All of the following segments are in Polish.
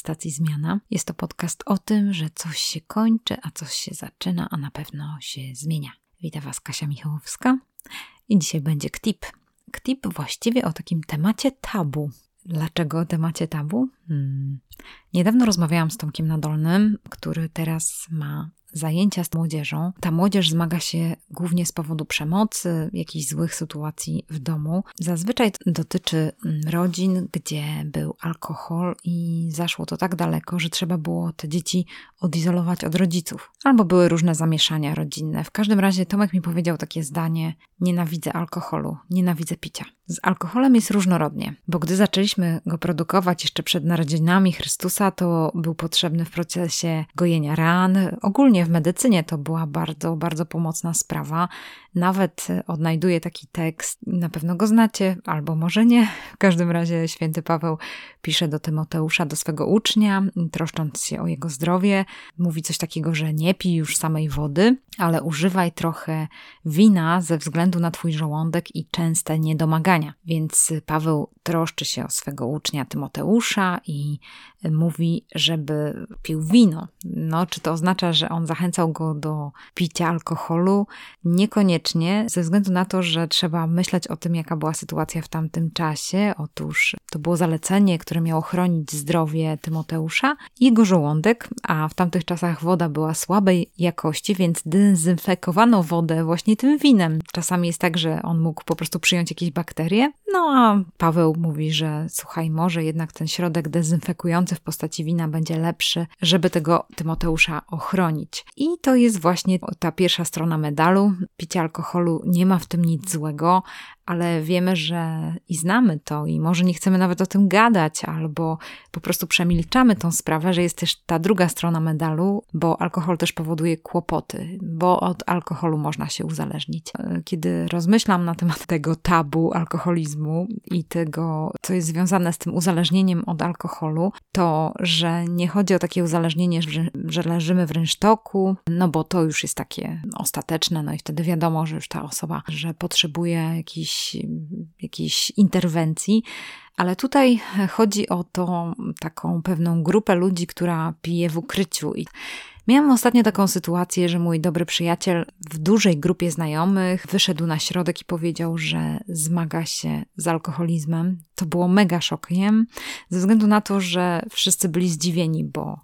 stacji Zmiana. Jest to podcast o tym, że coś się kończy, a coś się zaczyna, a na pewno się zmienia. Witam Was Kasia Michałowska i dzisiaj będzie KTIP. KTIP właściwie o takim temacie tabu. Dlaczego temacie tabu? Hmm. Niedawno rozmawiałam z Tomkiem Nadolnym, który teraz ma zajęcia z młodzieżą. Ta młodzież zmaga się głównie z powodu przemocy, jakichś złych sytuacji w domu. Zazwyczaj dotyczy mm, rodzin, gdzie był alkohol i zaszło to tak daleko, że trzeba było te dzieci odizolować od rodziców. Albo były różne zamieszania rodzinne. W każdym razie Tomek mi powiedział takie zdanie: Nienawidzę alkoholu, nienawidzę picia. Z alkoholem jest różnorodnie, bo gdy zaczęliśmy go produkować jeszcze przed narodzinami Chrystusa, to był potrzebny w procesie gojenia ran. Ogólnie w medycynie to była bardzo, bardzo pomocna sprawa. Nawet odnajduję taki tekst, na pewno go znacie, albo może nie. W każdym razie święty Paweł pisze do Tymoteusza, do swego ucznia, troszcząc się o jego zdrowie. Mówi coś takiego, że nie pij już samej wody, ale używaj trochę wina ze względu na twój żołądek i częste niedomagania. Więc Paweł troszczy się o swego ucznia Tymoteusza i mówi, żeby pił wino. No, czy to oznacza, że on zachęcał go do picia alkoholu? Niekoniecznie, ze względu na to, że trzeba myśleć o tym, jaka była sytuacja w tamtym czasie. Otóż to było zalecenie, które miało chronić zdrowie Tymoteusza jego żołądek, a w tamtych czasach woda była słabej jakości, więc dezynfekowano wodę właśnie tym winem. Czasami jest tak, że on mógł po prostu przyjąć jakieś bakterie. No a Paweł mówi, że słuchaj, może jednak ten środek dezynfekujący w postaci wina będzie lepszy, żeby tego Tymoteusza ochronić. I to jest właśnie ta pierwsza strona medalu. Picie alkoholu nie ma w tym nic złego, ale wiemy, że i znamy to, i może nie chcemy nawet o tym gadać, albo po prostu przemilczamy tą sprawę, że jest też ta druga strona medalu, bo alkohol też powoduje kłopoty, bo od alkoholu można się uzależnić. Kiedy rozmyślam na temat tego tabu alkoholizmu i tego, co jest związane z tym uzależnieniem od alkoholu, to, że nie chodzi o takie uzależnienie, że, leżymy w rynsztoku, no bo to już jest takie ostateczne, no i wtedy wiadomo, że już ta osoba, że potrzebuje jakiś jakiejś, interwencji, ale tutaj chodzi o to taką pewną grupę ludzi, która pije w ukryciu. I miałam ostatnio taką sytuację, że mój dobry przyjaciel w dużej grupie znajomych wyszedł na środek i powiedział, że zmaga się z alkoholizmem. To było mega szokiem, ze względu na to, że wszyscy byli zdziwieni, bo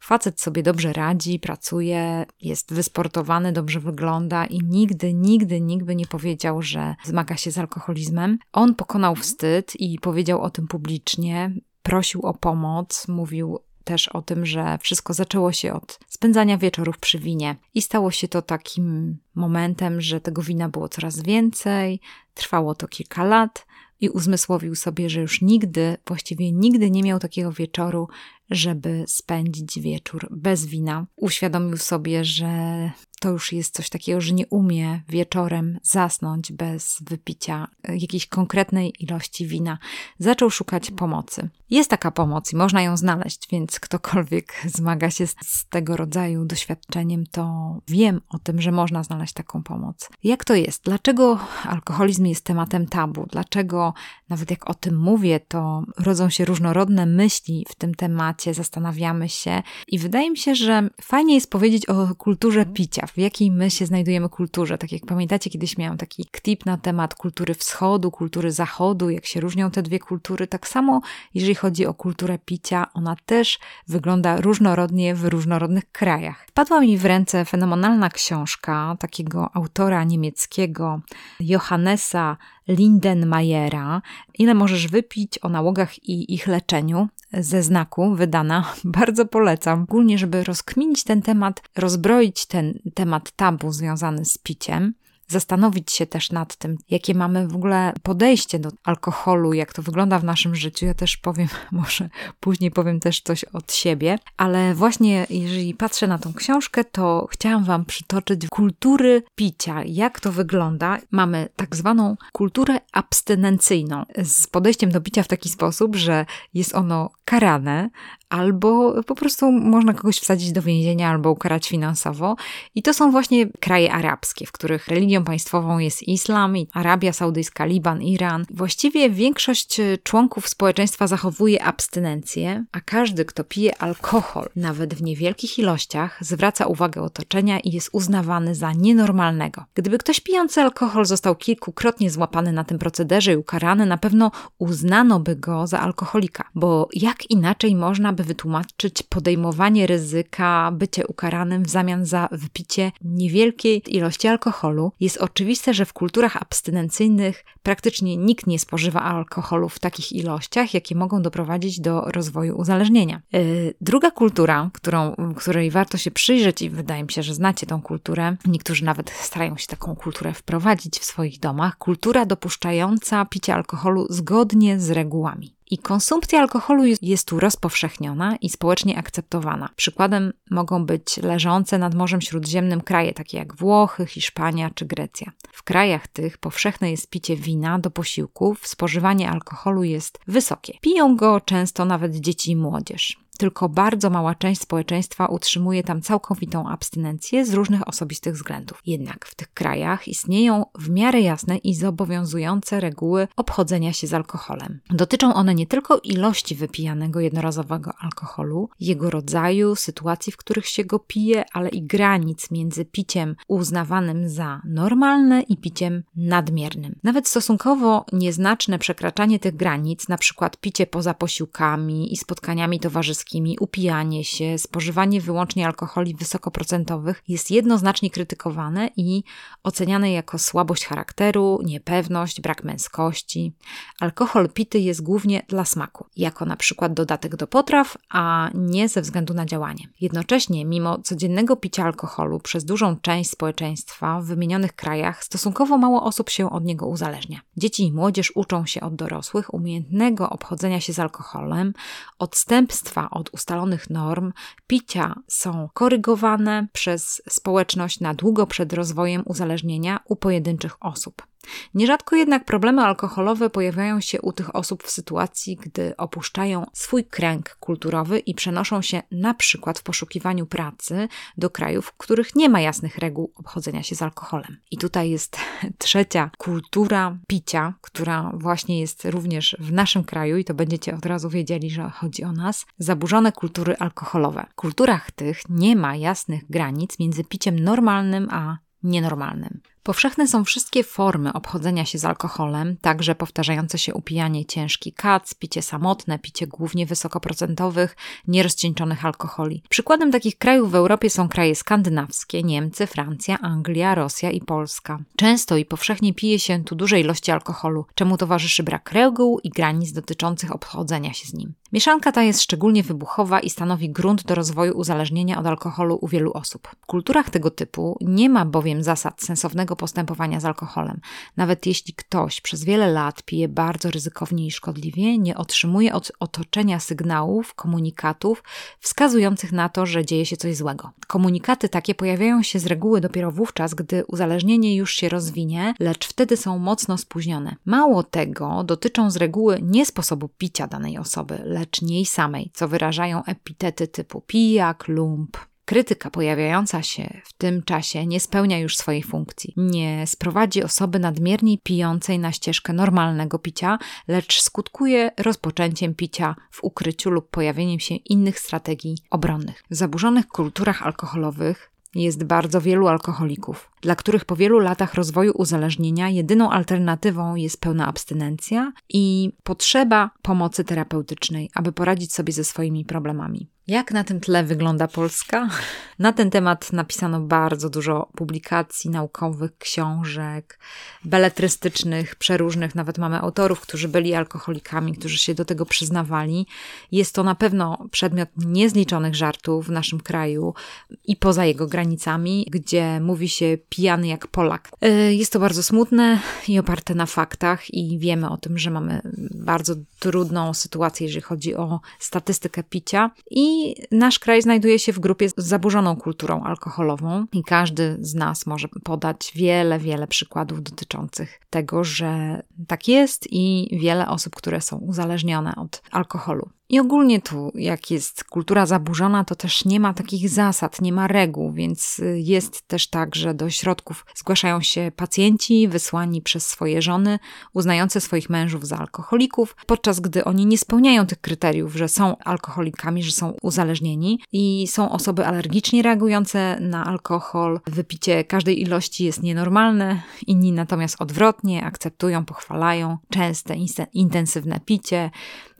Facet sobie dobrze radzi, pracuje, jest wysportowany, dobrze wygląda i nigdy, nigdy, nigdy nie powiedział, że zmaga się z alkoholizmem. On pokonał wstyd i powiedział o tym publicznie, prosił o pomoc, mówił też o tym, że wszystko zaczęło się od spędzania wieczorów przy winie i stało się to takim momentem, że tego wina było coraz więcej, trwało to kilka lat i uzmysłowił sobie, że już nigdy, właściwie nigdy nie miał takiego wieczoru, żeby spędzić wieczór bez wina. Uświadomił sobie, że to już jest coś takiego, że nie umie wieczorem zasnąć bez wypicia jakiejś konkretnej ilości wina. Zaczął szukać pomocy. Jest taka pomoc i można ją znaleźć, więc ktokolwiek zmaga się z, z tego rodzaju doświadczeniem, to wiem o tym, że można znaleźć taką pomoc. Jak to jest? Dlaczego alkoholizm jest tematem tabu? Dlaczego nawet jak o tym mówię, to rodzą się różnorodne myśli w tym temacie, zastanawiamy się i wydaje mi się, że fajnie jest powiedzieć o kulturze picia, w jakiej my się znajdujemy kulturze. Tak jak pamiętacie, kiedyś miałam taki klip na temat kultury wschodu, kultury zachodu, jak się różnią te dwie kultury. Tak samo, jeżeli chodzi o kulturę picia, ona też wygląda różnorodnie w różnorodnych krajach. Padła mi w ręce fenomenalna książka takiego autora niemieckiego Johannesa Lindenmayera. Ile możesz wypić o nałogach i ich leczeniu ze znaku wydana. Bardzo polecam. Ogólnie, żeby rozkminić ten temat, rozbroić ten temat tabu związany z piciem zastanowić się też nad tym, jakie mamy w ogóle podejście do alkoholu, jak to wygląda w naszym życiu. Ja też powiem, może później powiem też coś od siebie, ale właśnie jeżeli patrzę na tą książkę, to chciałam Wam przytoczyć kultury picia, jak to wygląda. Mamy tak zwaną kulturę abstynencyjną z podejściem do picia w taki sposób, że jest ono karane, albo po prostu można kogoś wsadzić do więzienia albo ukarać finansowo. I to są właśnie kraje arabskie, w których religią państwową jest islam, Arabia Saudyjska, Liban, Iran. Właściwie większość e, członków społeczeństwa zachowuje abstynencję, a każdy, kto pije alkohol, nawet w niewielkich ilościach, zwraca uwagę otoczenia i jest uznawany za nienormalnego. Gdyby ktoś pijący alkohol został kilkukrotnie złapany na tym procederze i ukarany, na pewno uznano by go za alkoholika, bo jak inaczej można by wytłumaczyć podejmowanie ryzyka bycie ukaranym w zamian za wypicie niewielkiej ilości alkoholu? Jest oczywiste, że w kulturach abstynencyjnych praktycznie nikt nie spożywa alkoholu w takich ilościach, jakie mogą doprowadzić do rozwoju uzależnienia. Yy, druga kultura, którą, której warto się przyjrzeć i wydaje mi się, że znacie tą kulturę, niektórzy nawet starają się taką kulturę wprowadzić w swoich domach, kultura dopuszczająca picie alkoholu zgodnie z regułami. I konsumpcja alkoholu jest, jest tu rozpowszechniona i społecznie akceptowana. Przykładem mogą być leżące nad Morzem Śródziemnym kraje takie jak Włochy, Hiszpania czy Grecja. W krajach tych powszechne jest picie wina do posiłków, spożywanie alkoholu jest wysokie. Piją go często nawet dzieci i młodzież. Tylko bardzo mała część społeczeństwa utrzymuje tam całkowitą abstynencję z różnych osobistych względów. Jednak w tych krajach istnieją w miarę jasne i zobowiązujące reguły obchodzenia się z alkoholem. Dotyczą one nie tylko ilości wypijanego jednorazowego alkoholu, jego rodzaju, sytuacji, w których się go pije, ale i granic między piciem uznawanym za normalne i piciem nadmiernym. Nawet stosunkowo nieznaczne przekraczanie tych granic, na przykład picie poza posiłkami i spotkaniami towarzyskimi, upijanie się, spożywanie wyłącznie alkoholi wysokoprocentowych jest jednoznacznie krytykowane i oceniane jako słabość charakteru, niepewność, brak męskości. Alkohol pity jest głównie dla smaku, jako na przykład dodatek do potraw, a nie ze względu na działanie. Jednocześnie, mimo codziennego picia alkoholu przez dużą część społeczeństwa w wymienionych krajach, stosunkowo mało osób się od niego uzależnia. Dzieci i młodzież uczą się od dorosłych umiejętnego obchodzenia się z alkoholem, odstępstwa od ustalonych norm, picia są korygowane przez społeczność na długo przed rozwojem uzależnienia u pojedynczych osób. Nierzadko jednak problemy alkoholowe pojawiają się u tych osób w sytuacji, gdy opuszczają swój kręg kulturowy i przenoszą się na przykład w poszukiwaniu pracy do krajów, w których nie ma jasnych reguł obchodzenia się z alkoholem. I tutaj jest trzecia kultura picia, która właśnie jest również w naszym kraju i to będziecie od razu wiedzieli, że chodzi o nas. Zaburzone kultury alkoholowe. W kulturach tych nie ma jasnych granic między piciem normalnym a nienormalnym. Powszechne są wszystkie formy obchodzenia się z alkoholem, także powtarzające się upijanie ciężki kac, picie samotne, picie głównie wysokoprocentowych, nierozcieńczonych alkoholi. Przykładem takich krajów w Europie są kraje skandynawskie, Niemcy, Francja, Anglia, Rosja i Polska. Często i powszechnie pije się tu duże ilości alkoholu, czemu towarzyszy brak reguł i granic dotyczących obchodzenia się z nim. Mieszanka ta jest szczególnie wybuchowa i stanowi grunt do rozwoju uzależnienia od alkoholu u wielu osób. W kulturach tego typu nie ma bowiem zasad sensownego postępowania z alkoholem. Nawet jeśli ktoś przez wiele lat pije bardzo ryzykownie i szkodliwie, nie otrzymuje od otoczenia sygnałów, komunikatów wskazujących na to, że dzieje się coś złego. Komunikaty takie pojawiają się z reguły dopiero wówczas, gdy uzależnienie już się rozwinie, lecz wtedy są mocno spóźnione. Mało tego, dotyczą z reguły nie sposobu picia danej osoby, lecz niej samej, co wyrażają epitety typu pijak, lump, Krytyka pojawiająca się w tym czasie nie spełnia już swojej funkcji. Nie sprowadzi osoby nadmiernie pijącej na ścieżkę normalnego picia, lecz skutkuje rozpoczęciem picia w ukryciu lub pojawieniem się innych strategii obronnych. W zaburzonych kulturach alkoholowych jest bardzo wielu alkoholików, dla których po wielu latach rozwoju uzależnienia jedyną alternatywą jest pełna abstynencja i potrzeba pomocy terapeutycznej, aby poradzić sobie ze swoimi problemami. Jak na tym tle wygląda Polska? Na ten temat napisano bardzo dużo publikacji naukowych, książek, beletrystycznych, przeróżnych. Nawet mamy autorów, którzy byli alkoholikami, którzy się do tego przyznawali. Jest to na pewno przedmiot niezliczonych żartów w naszym kraju i poza jego granicami, gdzie mówi się pijany jak Polak. E, jest to bardzo smutne i oparte na faktach, i wiemy o tym, że mamy bardzo trudną sytuację, jeżeli chodzi o statystykę picia. I nasz kraj znajduje się w grupie z zaburzoną kulturą alkoholową, i każdy z nas może podać wiele, wiele przykładów dotyczących tego, że tak jest, i wiele osób, które są uzależnione od alkoholu. I ogólnie tu, jak jest kultura zaburzona, to też nie ma takich zasad, nie ma reguł, więc y, jest też tak, że do środków zgłaszają się pacjenci wysłani przez swoje żony, uznające swoich mężów za alkoholików, podczas gdy oni nie spełniają tych kryteriów, że są alkoholikami, że są uzależnieni i są osoby alergicznie reagujące na alkohol. Wypicie każdej ilości jest nienormalne, inni natomiast odwrotnie akceptują, pochwalają częste, intensywne picie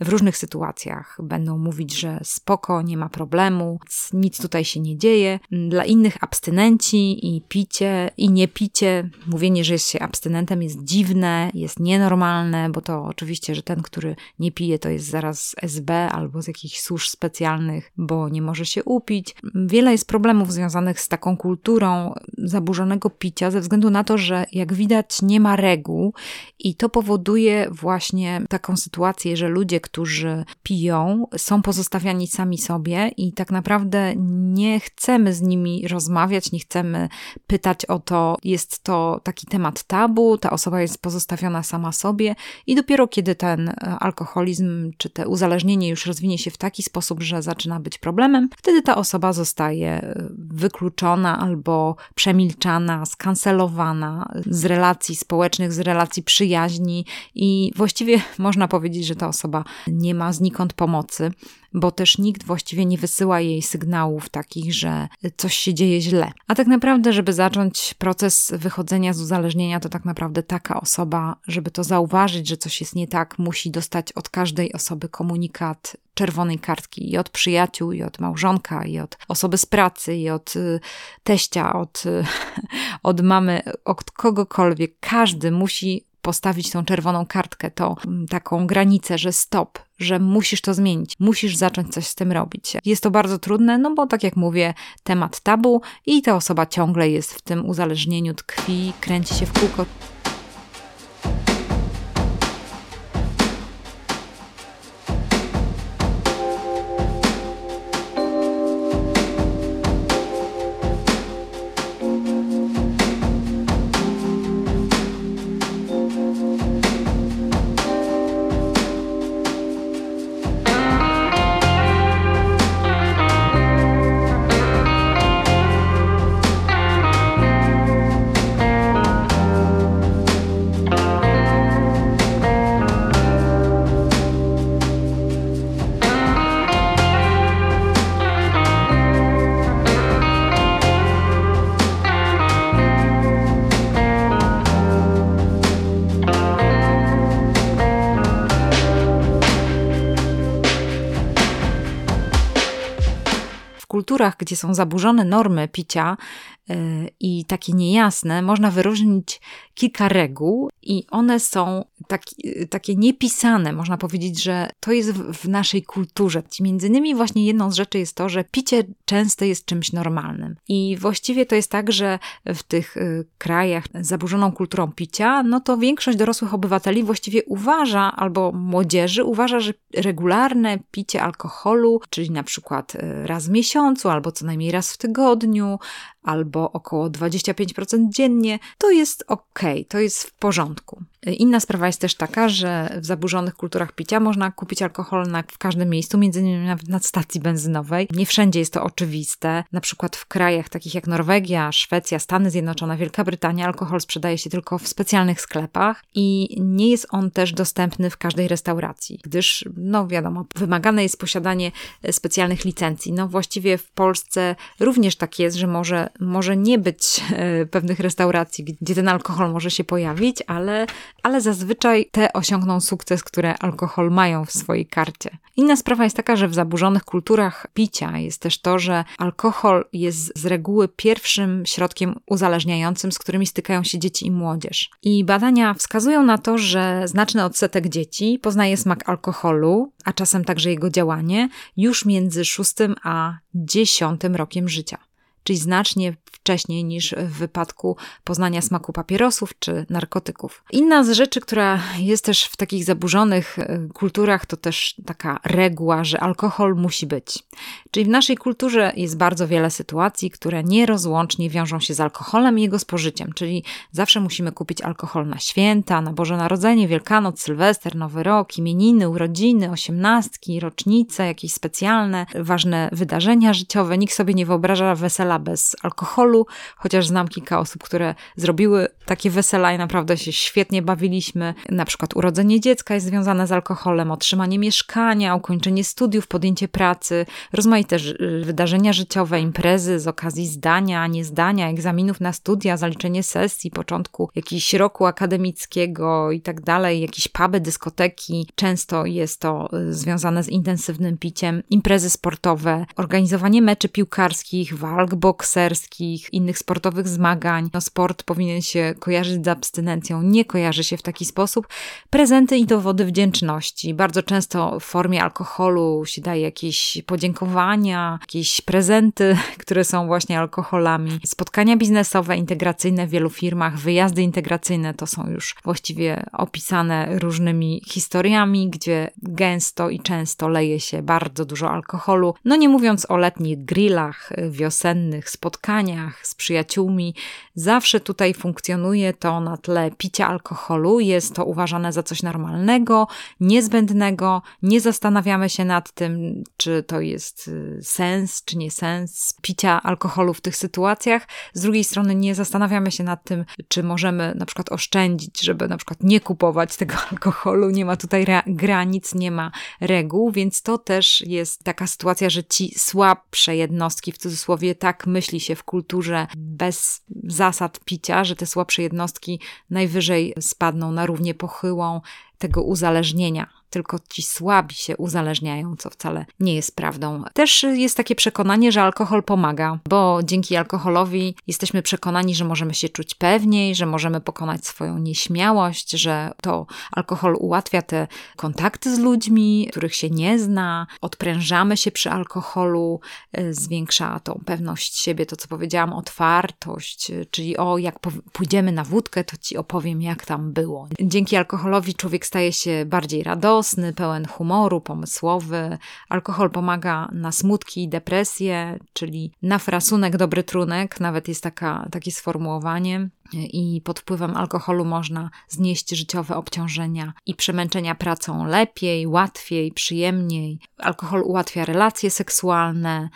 w różnych sytuacjach. Będą mówić, że spoko, nie ma problemu, nic tutaj się nie dzieje. Dla innych abstynenci i picie i nie picie, mówienie, że jest się abstynentem jest dziwne, jest nienormalne, bo to oczywiście, że ten, który nie pije, to jest zaraz z SB albo z jakichś służb specjalnych, bo nie może się upić. Wiele jest problemów związanych z taką kulturą zaburzonego picia, ze względu na to, że jak widać, nie ma reguł i to powoduje właśnie taką sytuację, że ludzie, którzy piją, są pozostawiani sami sobie i tak naprawdę nie chcemy z nimi rozmawiać, nie chcemy pytać o to. Jest to taki temat tabu, ta osoba jest pozostawiona sama sobie i dopiero kiedy ten alkoholizm czy te uzależnienie już rozwinie się w taki sposób, że zaczyna być problemem, wtedy ta osoba zostaje wykluczona albo przemilczana, skancelowana z relacji społecznych, z relacji przyjaźni i właściwie można powiedzieć, że ta osoba nie ma znikąd pomocy, bo też nikt właściwie nie wysyła jej sygnałów takich, że coś się dzieje źle. A tak naprawdę, żeby zacząć proces wychodzenia z uzależnienia, to tak naprawdę taka osoba, żeby to zauważyć, że coś jest nie tak, musi dostać od każdej osoby komunikat czerwonej kartki i od przyjaciół, i od małżonka, i od osoby z pracy, i od y, teścia, od, y, od mamy, od kogokolwiek. Każdy musi postawić tą czerwoną kartkę, tą mm, taką granicę, że stop, że musisz to zmienić, musisz zacząć coś z tym robić. Jest to bardzo trudne, no bo tak jak mówię, temat tabu i ta osoba ciągle jest w tym uzależnieniu, tkwi, kręci się w kółko. Kulturach, gdzie są zaburzone normy picia, i takie niejasne, można wyróżnić kilka reguł, i one są taki, takie niepisane. Można powiedzieć, że to jest w, w naszej kulturze. Między innymi, właśnie jedną z rzeczy jest to, że picie często jest czymś normalnym. I właściwie to jest tak, że w tych y, krajach z zaburzoną kulturą picia, no to większość dorosłych obywateli właściwie uważa, albo młodzieży uważa, że regularne picie alkoholu, czyli na przykład raz w miesiącu, albo co najmniej raz w tygodniu, albo około 25% dziennie, to jest ok, to jest w porządku. Inna sprawa jest też taka, że w zaburzonych kulturach picia można kupić alkohol na, w każdym miejscu, między innymi nawet na stacji benzynowej. Nie wszędzie jest to oczywiste. Na przykład w krajach takich jak Norwegia, Szwecja, Stany Zjednoczone, Wielka Brytania alkohol sprzedaje się tylko w specjalnych sklepach i nie jest on też dostępny w każdej restauracji, gdyż, no wiadomo, wymagane jest posiadanie specjalnych licencji. No właściwie w Polsce również tak jest, że może, może nie być e, pewnych restauracji, gdzie ten alkohol może się pojawić, ale ale zazwyczaj te osiągną sukces, które alkohol mają w swojej karcie. Inna sprawa jest taka, że w zaburzonych kulturach picia jest też to, że alkohol jest z reguły pierwszym środkiem uzależniającym, z którymi stykają się dzieci i młodzież. I badania wskazują na to, że znaczny odsetek dzieci poznaje smak alkoholu, a czasem także jego działanie, już między 6 a 10 rokiem życia. Czyli znacznie wcześniej niż w wypadku poznania smaku papierosów czy narkotyków. Inna z rzeczy, która jest też w takich zaburzonych e, kulturach, to też taka reguła, że alkohol musi być. Czyli w naszej kulturze jest bardzo wiele sytuacji, które nierozłącznie wiążą się z alkoholem i jego spożyciem, czyli zawsze musimy kupić alkohol na święta, na Boże Narodzenie, Wielkanoc, Sylwester, Nowy Rok, imieniny, urodziny, osiemnastki, rocznice, jakieś specjalne, ważne wydarzenia życiowe. Nikt sobie nie wyobraża wesela bez alkoholu, chociaż znam kilka osób, które zrobiły takie wesela i naprawdę się świetnie bawiliśmy. Na przykład urodzenie dziecka jest związane z alkoholem, otrzymanie mieszkania, ukończenie studiów, podjęcie pracy, rozmaite wydarzenia życiowe, imprezy z okazji zdania, niezdania, egzaminów na studia, zaliczenie sesji, początku jakiegoś roku akademickiego i tak dalej, jakieś puby, dyskoteki. Często jest to y, związane z intensywnym piciem, imprezy sportowe, organizowanie meczy piłkarskich, walk bokserskich, innych sportowych zmagań. No, sport powinien się kojarzyć z abstynencją, nie kojarzy się w taki sposób. Prezenty i dowody wdzięczności. Bardzo często w formie alkoholu się daje jakieś podziękowania, jakieś prezenty, które są właśnie alkoholami. Spotkania biznesowe, integracyjne w wielu firmach, wyjazdy integracyjne to są już właściwie opisane różnymi historiami, gdzie gęsto i często leje się bardzo dużo alkoholu. No nie mówiąc o letnich grillach, wiosennych spotkaniach z przyjaciółmi, zawsze tutaj funkcjonuje to na tle picia alkoholu. Jest to uważane za coś normalnego, niezbędnego. Nie zastanawiamy się nad tym, czy to jest y, sens, czy nie sens picia alkoholu w tych sytuacjach. Z drugiej strony nie zastanawiamy się nad tym, czy możemy na przykład oszczędzić, żeby na przykład nie kupować tego alkoholu. Nie ma tutaj granic, nie ma reguł, więc to też jest taka sytuacja, że ci słabsze jednostki, w cudzysłowie tak myśli się w kulturze bez zasad picia, że te słabsze jednostki najwyżej spadną na równie pochyłą tego uzależnienia tylko ci słabi się uzależniają, co wcale nie jest prawdą. Też jest takie przekonanie, że alkohol pomaga, bo dzięki alkoholowi jesteśmy przekonani, że możemy się czuć pewniej, że możemy pokonać swoją nieśmiałość, że to alkohol ułatwia te kontakty z ludźmi, których się nie zna, odprężamy się przy alkoholu, e, zwiększa tą pewność siebie, to co powiedziałam, otwartość, e, czyli o, jak pójdziemy na wódkę, to ci opowiem, jak tam było. Dzięki alkoholowi człowiek staje się bardziej radosny, radosny, pełen humoru, pomysłowy. Alkohol pomaga na smutki i depresję, czyli na frasunek dobry trunek, nawet jest taka, takie sformułowanie. I pod wpływem alkoholu można znieść życiowe obciążenia i przemęczenia pracą lepiej, łatwiej, przyjemniej. Alkohol ułatwia relacje seksualne,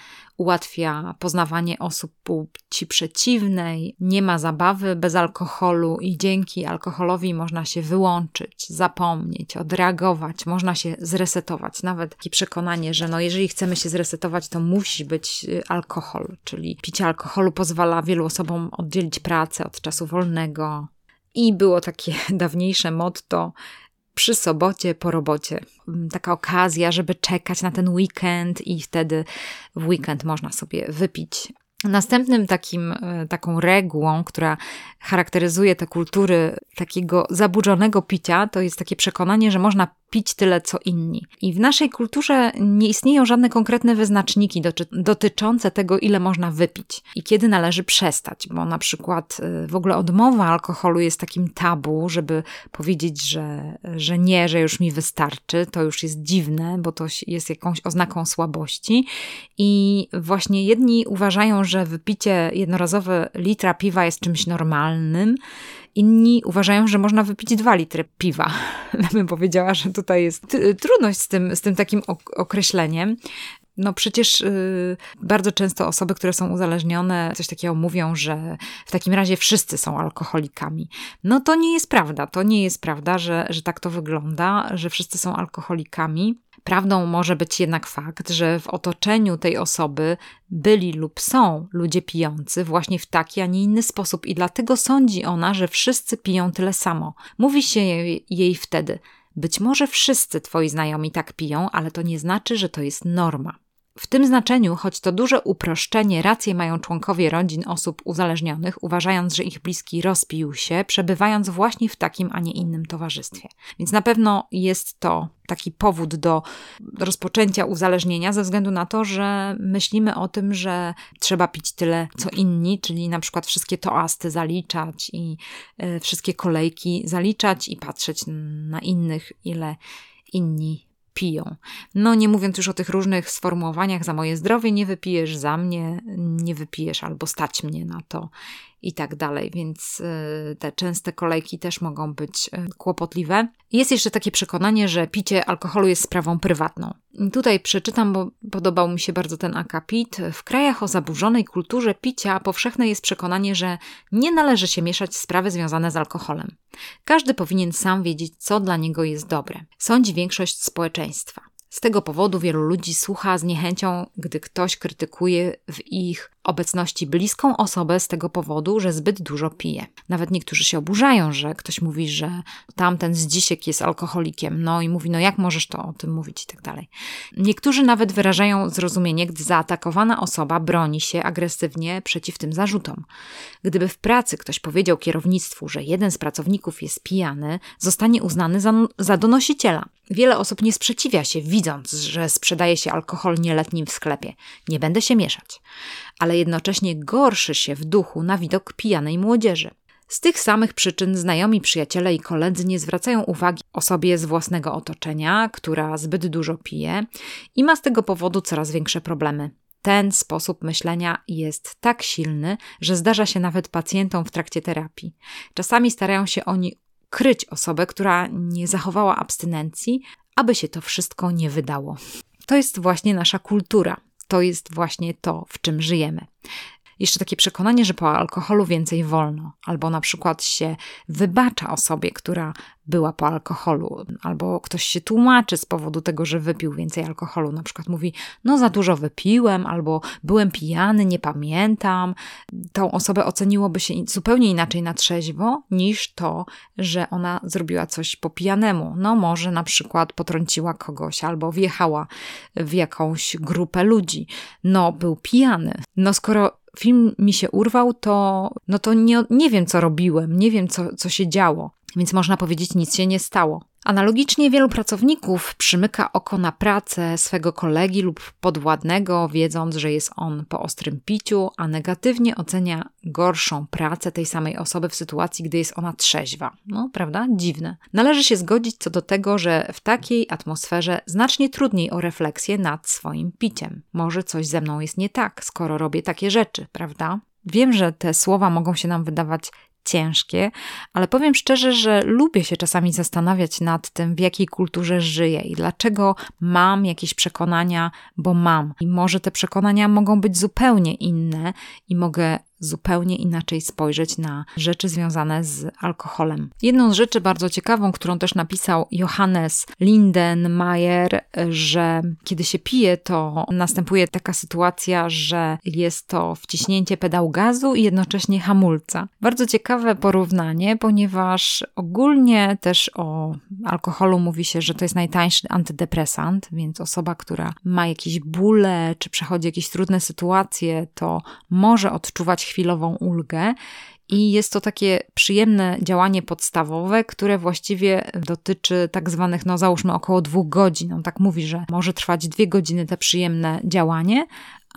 ułatwia poznawanie osób płci przeciwnej, nie ma zabawy bez alkoholu i dzięki alkoholowi można się wyłączyć, zapomnieć, odreagować, można się zresetować. Nawet takie przekonanie, że no jeżeli chcemy się zresetować, to musi być y, alkohol, czyli picie alkoholu pozwala wielu osobom oddzielić pracę od czasu wolnego. I było takie dawniejsze motto: przy sobocie po robocie. Mm, taka okazja, żeby czekać na ten weekend i wtedy w weekend można sobie wypić. Następnym takim, e, taką regułą, która charakteryzuje te kultury takiego zaburzonego picia, to jest takie przekonanie, że można pić tyle co inni. I w naszej kulturze nie istnieją żadne konkretne wyznaczniki dotyczące tego, ile można wypić i kiedy należy przestać, bo na przykład y, w ogóle odmowa alkoholu jest takim tabu, żeby powiedzieć, że, że nie, że już mi wystarczy. To już jest dziwne, bo to jest jakąś oznaką słabości. I właśnie jedni uważają, że wypicie jednorazowe litra piwa jest czymś normalnym. Inni uważają, że można wypić dwa litry piwa. bym powiedziała, że tutaj jest trudność z tym, z tym takim określeniem. No przecież yy, bardzo często osoby, które są uzależnione, coś takiego mówią, że w takim razie wszyscy są alkoholikami. No to nie jest prawda. To nie jest prawda, że, że tak to wygląda, że wszyscy są alkoholikami. Prawdą może być jednak fakt, że w otoczeniu tej osoby byli lub są ludzie pijący właśnie w taki, a nie inny sposób, i dlatego sądzi ona, że wszyscy piją tyle samo. Mówi się jej, jej wtedy: Być może wszyscy twoi znajomi tak piją, ale to nie znaczy, że to jest norma. W tym znaczeniu, choć to duże uproszczenie, racje mają członkowie rodzin osób uzależnionych, uważając, że ich bliski rozpił się, przebywając właśnie w takim, a nie innym towarzystwie. Więc na pewno jest to taki powód do rozpoczęcia uzależnienia, ze względu na to, że myślimy o tym, że trzeba pić tyle co inni, czyli na przykład wszystkie toasty zaliczać i y, wszystkie kolejki zaliczać i patrzeć na innych, ile inni piją. No nie mówiąc już o tych różnych sformułowaniach za moje zdrowie, nie wypijesz za mnie, nie wypijesz albo stać mnie na to i tak dalej, więc y, te częste kolejki też mogą być y, kłopotliwe. Jest jeszcze takie przekonanie, że picie alkoholu jest sprawą prywatną. Tutaj przeczytam, bo podobał mi się bardzo ten akapit. W krajach o zaburzonej kulturze picia powszechne jest przekonanie, że nie należy się mieszać sprawy związane z alkoholem. Każdy powinien sam wiedzieć, co dla niego jest dobre. Sądzi większość społeczeństwa. Z tego powodu wielu ludzi słucha z niechęcią, gdy ktoś krytykuje w ich obecności bliską osobę z tego powodu, że zbyt dużo pije. Nawet niektórzy się oburzają, że ktoś mówi, że tamten z dzisiek jest alkoholikiem, no i mówi, no jak możesz to o tym mówić i tak dalej. Niektórzy nawet wyrażają zrozumienie, gdy zaatakowana osoba broni się agresywnie przeciw tym zarzutom. Gdyby w pracy ktoś powiedział kierownictwu, że jeden z pracowników jest pijany, zostanie uznany za, za donosiciela. Wiele osób nie sprzeciwia się, widząc, że sprzedaje się alkohol nieletnim w sklepie. Nie będę się mieszać ale jednocześnie gorszy się w duchu na widok pijanej młodzieży. Z tych samych przyczyn znajomi przyjaciele i koledzy nie zwracają uwagi osobie z własnego otoczenia, która zbyt dużo pije i ma z tego powodu coraz większe problemy. Ten sposób myślenia jest tak silny, że zdarza się nawet pacjentom w trakcie terapii. Czasami starają się oni kryć osobę, która nie zachowała abstynencji, aby się to wszystko nie wydało. To jest właśnie nasza kultura to jest właśnie to, w czym żyjemy. Jeszcze takie przekonanie, że po alkoholu więcej wolno, albo na przykład się wybacza osobie, która była po alkoholu, albo ktoś się tłumaczy z powodu tego, że wypił więcej alkoholu. Na przykład mówi, no za dużo wypiłem, albo byłem pijany, nie pamiętam. Tą osobę oceniłoby się zupełnie inaczej na trzeźwo, niż to, że ona zrobiła coś po pijanemu. No może na przykład potrąciła kogoś, albo wjechała w jakąś grupę ludzi. No był pijany. No skoro film mi się urwał, to, no to nie, nie wiem, co robiłem, nie wiem, co, co się działo. Więc można powiedzieć, nic się nie stało. Analogicznie wielu pracowników przymyka oko na pracę swego kolegi lub podwładnego, wiedząc, że jest on po ostrym piciu, a negatywnie ocenia gorszą pracę tej samej osoby w sytuacji, gdy jest ona trzeźwa. No, prawda? Dziwne. Należy się zgodzić co do tego, że w takiej atmosferze znacznie trudniej o refleksję nad swoim piciem. Może coś ze mną jest nie tak, skoro robię takie rzeczy, prawda? Wiem, że te słowa mogą się nam wydawać ciężkie, ale powiem szczerze, że lubię się czasami zastanawiać nad tym, w jakiej kulturze żyję i dlaczego mam jakieś przekonania, bo mam. I może te przekonania mogą być zupełnie inne i mogę zupełnie inaczej spojrzeć na rzeczy związane z alkoholem. Jedną z rzeczy bardzo ciekawą, którą też napisał Johannes Lindenmayer, że kiedy się pije, to następuje taka sytuacja, że jest to wciśnięcie pedału gazu i jednocześnie hamulca. Bardzo ciekawe porównanie, ponieważ ogólnie też o alkoholu mówi się, że to jest najtańszy antydepresant, więc osoba, która ma jakieś bóle czy przechodzi jakieś trudne sytuacje, to może odczuwać chwilową ulgę. I jest to takie przyjemne działanie podstawowe, które właściwie dotyczy tak zwanych, no załóżmy około dwóch godzin. On tak mówi, że może trwać dwie godziny te przyjemne działanie,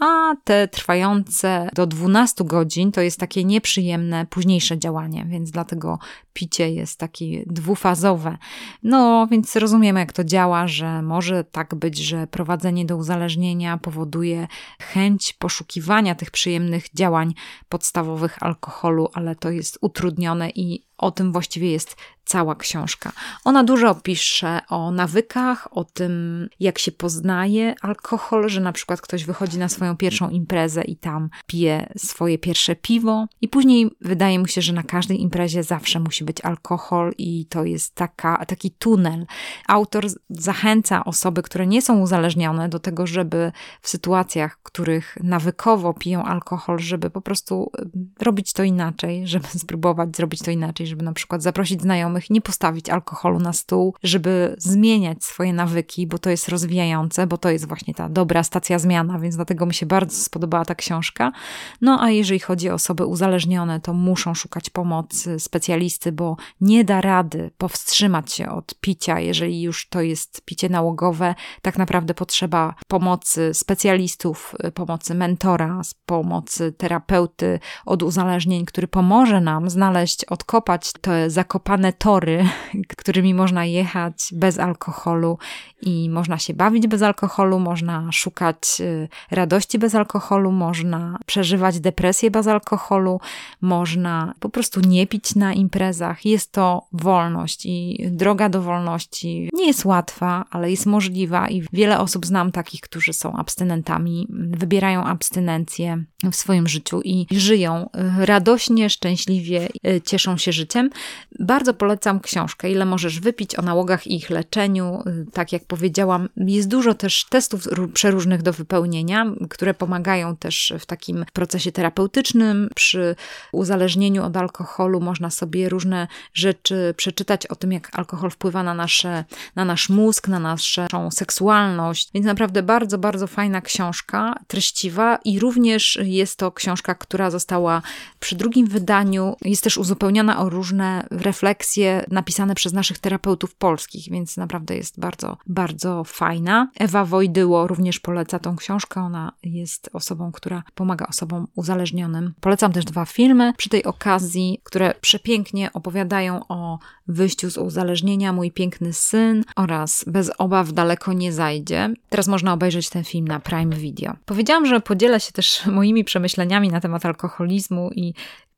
a te trwające do 12 godzin to jest takie nieprzyjemne późniejsze działanie, więc dlatego picie jest takie dwufazowe. No, więc rozumiemy, jak to działa, że może tak być, że prowadzenie do uzależnienia powoduje chęć poszukiwania tych przyjemnych działań podstawowych alkoholu, ale to jest utrudnione i o tym właściwie jest cała książka. Ona dużo pisze o nawykach, o tym, jak się poznaje alkohol, że na przykład ktoś wychodzi na swoją pierwszą imprezę i tam pije swoje pierwsze piwo, i później wydaje mu się, że na każdej imprezie zawsze musi być alkohol, i to jest taka, taki tunel. Autor zachęca osoby, które nie są uzależnione, do tego, żeby w sytuacjach, których nawykowo piją alkohol, żeby po prostu robić to inaczej, żeby spróbować zrobić to inaczej żeby na przykład zaprosić znajomych, nie postawić alkoholu na stół, żeby zmieniać swoje nawyki, bo to jest rozwijające, bo to jest właśnie ta dobra stacja zmiana, więc dlatego mi się bardzo spodobała ta książka. No a jeżeli chodzi o osoby uzależnione, to muszą szukać pomocy specjalisty, bo nie da rady powstrzymać się od picia, jeżeli już to jest picie nałogowe. Tak naprawdę potrzeba pomocy specjalistów, pomocy mentora, pomocy terapeuty od uzależnień, który pomoże nam znaleźć, odkopać te zakopane tory, którymi można jechać bez alkoholu i można się bawić bez alkoholu, można szukać y, radości bez alkoholu, można przeżywać depresję bez alkoholu, można po prostu nie pić na imprezach. Jest to wolność i droga do wolności nie jest łatwa, ale jest możliwa i wiele osób znam takich, którzy są abstynentami, wybierają abstynencję w swoim życiu i żyją y, radośnie, szczęśliwie, y, cieszą się życiem. Bardzo polecam książkę Ile możesz wypić o nałogach i ich leczeniu. Tak jak powiedziałam, jest dużo też testów przeróżnych do wypełnienia, które pomagają też w takim procesie terapeutycznym. Przy uzależnieniu od alkoholu można sobie różne rzeczy przeczytać o tym, jak alkohol wpływa na, nasze, na nasz mózg, na naszą seksualność. Więc naprawdę bardzo, bardzo fajna książka, treściwa i również jest to książka, która została przy drugim wydaniu, jest też uzupełniona o różne refleksje napisane przez naszych terapeutów polskich, więc naprawdę jest bardzo, bardzo fajna. Ewa Wojdyło również poleca tą książkę. Ona jest osobą, która pomaga osobom uzależnionym. Polecam też dwa filmy przy tej okazji, które przepięknie opowiadają o wyjściu z uzależnienia Mój piękny syn oraz Bez obaw daleko nie zajdzie. Teraz można obejrzeć ten film na Prime Video. Powiedziałam, że podzielę się też moimi przemyśleniami na temat alkoholizmu i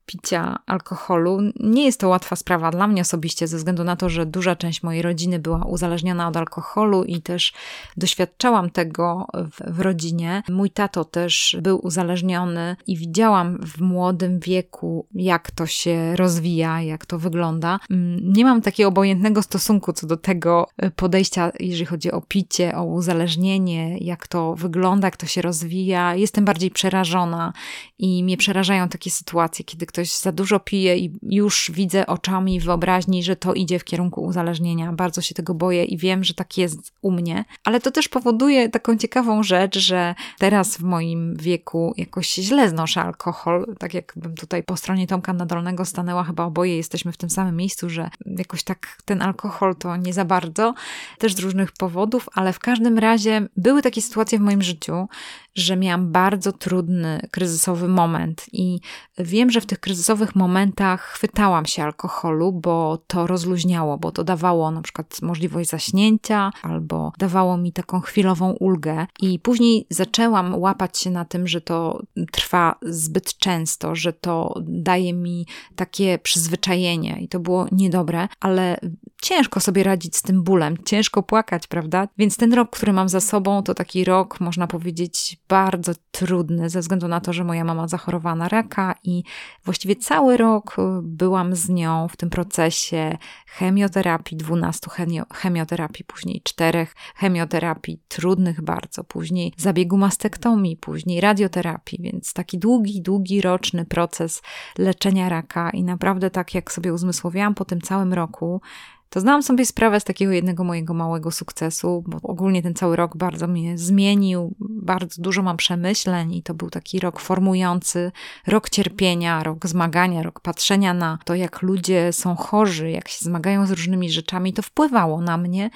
picia alkoholu. Nie jest to łatwa sprawa dla mnie osobiście, ze względu na to, że duża część mojej rodziny była uzależniona od alkoholu i też doświadczałam tego w, w, rodzinie. Mój tato też był uzależniony i widziałam w młodym wieku, jak to się rozwija, jak to wygląda. Mm, nie mam takiego obojętnego stosunku co do tego podejścia, jeżeli chodzi o picie, o uzależnienie, jak to wygląda, jak to się rozwija. Jestem bardziej przerażona i mnie przerażają takie sytuacje, kiedy ktoś ktoś za dużo pije i już widzę oczami wyobraźni, że to idzie w kierunku uzależnienia. Bardzo się tego boję i wiem, że tak jest u mnie. Ale to też powoduje taką ciekawą rzecz, że teraz w moim wieku jakoś źle znoszę alkohol. Tak jakbym tutaj po stronie Tomka Nadolnego stanęła, chyba oboje jesteśmy w tym samym miejscu, że jakoś tak ten alkohol to nie za bardzo. Też z różnych powodów, ale w każdym razie były takie sytuacje w moim życiu, że miałam bardzo trudny, kryzysowy moment i wiem, że w tych kryzysowych momentach chwytałam się alkoholu, bo to rozluźniało, bo to dawało na przykład możliwość zaśnięcia albo dawało mi taką chwilową ulgę. I później zaczęłam łapać się na tym, że to trwa zbyt często, że to daje mi takie przyzwyczajenie i to było niedobre, ale ciężko sobie radzić z tym bólem, ciężko płakać, prawda? Więc ten rok, który mam za sobą, to taki rok, można powiedzieć, bardzo trudny, ze względu na to, że moja mama zachorowała na raka i właściwie cały rok y, byłam z nią w tym procesie chemioterapii, 12 chemioterapii, później czterech chemioterapii, trudnych bardzo, później zabiegu mastektomii, później radioterapii, więc taki długi, długi roczny proces leczenia raka i naprawdę tak jak sobie uzmysłowiłam po tym całym roku, to zdałam sobie sprawę z takiego jednego mojego małego sukcesu, bo ogólnie ten cały rok bardzo mnie zmienił, bardzo dużo mam przemyśleń i to był taki rok formujący, rok cierpienia, rok zmagania, rok patrzenia na to, jak ludzie są chorzy, jak się zmagają z różnymi rzeczami. To wpływało na mnie,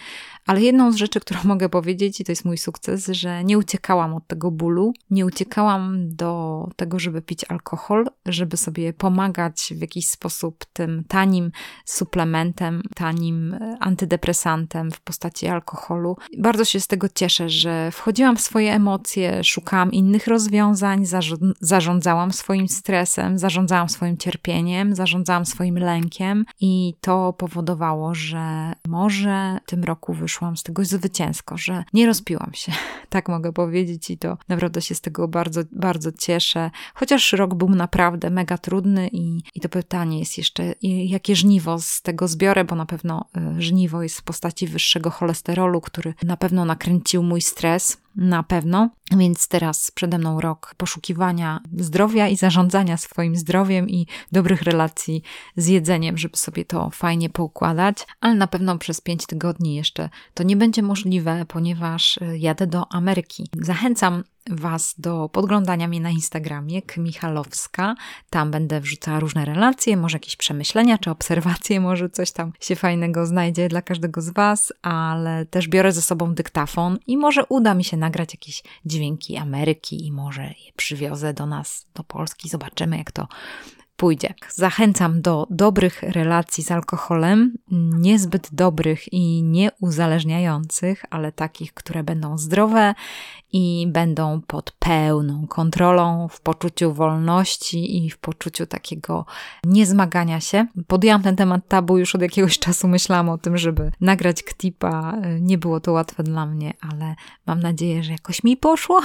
ale jedną z rzeczy, którą mogę powiedzieć, i to jest mój sukces, że nie uciekałam od tego bólu, nie uciekałam do tego, żeby pić alkohol, żeby sobie pomagać w jakiś sposób tym tanim suplementem, tanim e, antydepresantem w postaci alkoholu. Bardzo się z tego cieszę, że wchodziłam w swoje emocje, szukałam innych rozwiązań, zarządzałam swoim stresem, zarządzałam swoim cierpieniem, zarządzałam swoim lękiem i to powodowało, że może w tym roku wyszłam z tego zwycięsko, że nie rozpiłam się, tak mogę powiedzieć i to naprawdę się z tego bardzo, bardzo cieszę. Chociaż rok był naprawdę mega trudny i, i to pytanie jest jeszcze, jakie żniwo z tego zbiorę, bo na pewno y, żniwo jest w postaci wyższego cholesterolu, który na pewno nakręcił mój stres, na pewno. Więc teraz przede mną rok poszukiwania zdrowia i zarządzania swoim zdrowiem i dobrych relacji z jedzeniem, żeby sobie to fajnie poukładać, ale na pewno przez pięć tygodni jeszcze to nie będzie możliwe, ponieważ y, jadę do Ameryki. Zachęcam Was do podglądania mnie na Instagramie, Kmichalowska. Tam będę wrzucała różne relacje, może jakieś przemyślenia czy obserwacje, może coś tam się fajnego znajdzie dla każdego z Was, ale też biorę ze sobą dyktafon i może uda mi się nagrać jakieś dźwięki Ameryki i może je przywiozę do nas, do Polski. Zobaczymy, jak to pójdzie. Zachęcam do dobrych relacji z alkoholem, niezbyt dobrych i nieuzależniających, ale takich, które będą zdrowe i będą pod pełną kontrolą, w poczuciu wolności i w poczuciu takiego niezmagania się. Podjęłam ten temat tabu już od jakiegoś czasu, myślałam o tym, żeby nagrać ktipa. Nie było to łatwe dla mnie, ale mam nadzieję, że jakoś mi poszło.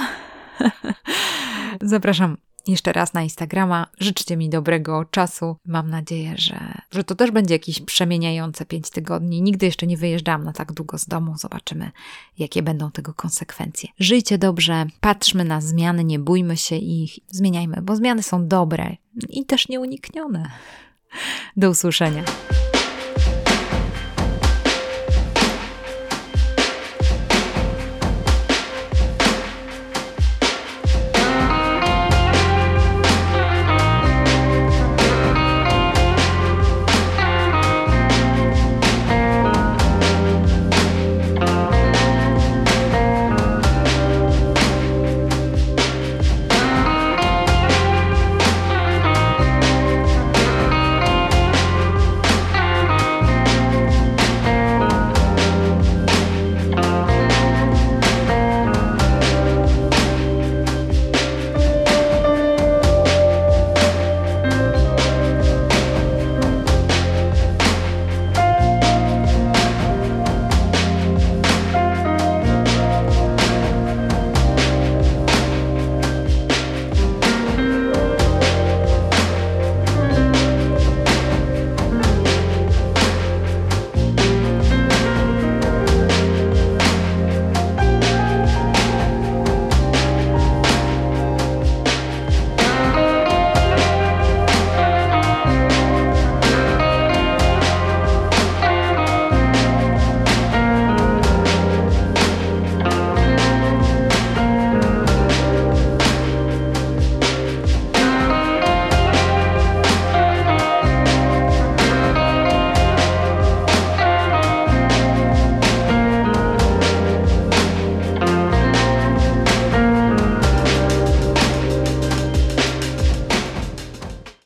Zapraszam jeszcze raz na Instagrama. Życzcie mi dobrego czasu. Mam nadzieję, że, że to też będzie jakieś przemieniające pięć tygodni. Nigdy jeszcze nie wyjeżdżałam na tak długo z domu. Zobaczymy, jakie będą tego konsekwencje. Żyjcie dobrze, patrzmy na zmiany, nie bójmy się ich, zmieniajmy, bo zmiany są dobre i też nieuniknione. Do usłyszenia.